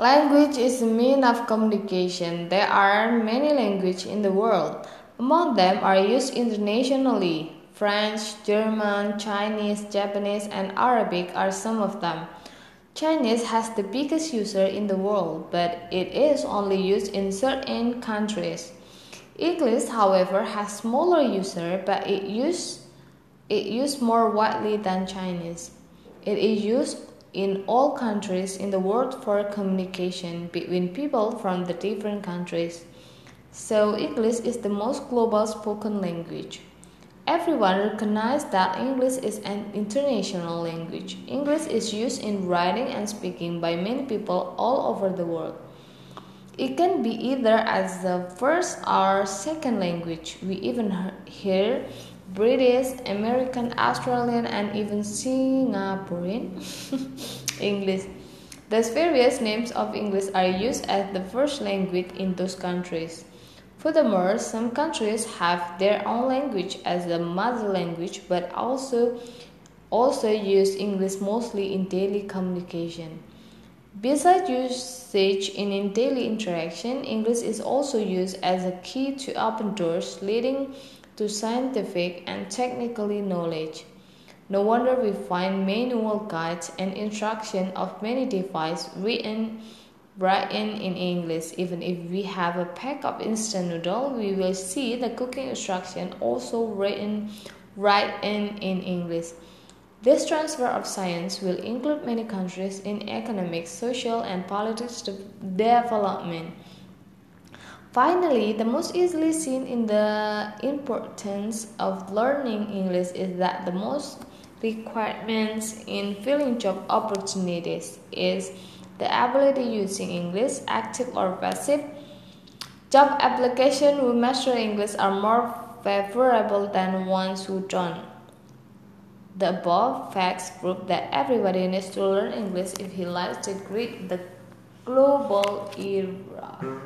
Language is a mean of communication. There are many languages in the world. Among them are used internationally. French, German, Chinese, Japanese, and Arabic are some of them. Chinese has the biggest user in the world, but it is only used in certain countries. English, however, has smaller user, but it used it used more widely than Chinese. It is used in all countries in the world for communication between people from the different countries. So English is the most global spoken language. Everyone recognizes that English is an international language. English is used in writing and speaking by many people all over the world. It can be either as the first or second language. We even hear British, American, Australian, and even Singaporean English. Thus, various names of English are used as the first language in those countries. Furthermore, some countries have their own language as the mother language, but also also use English mostly in daily communication. Besides usage in daily interaction, English is also used as a key to open doors leading to scientific and technical knowledge. No wonder we find manual guides and instructions of many devices written written in English. Even if we have a pack of instant noodle, we will see the cooking instruction also written written in English. This transfer of science will include many countries in economic, social, and politics development. Finally, the most easily seen in the importance of learning English is that the most requirements in filling job opportunities is the ability using English, active or passive. Job application who master English are more favorable than ones who don't. The above facts prove that everybody needs to learn English if he likes to greet the global era.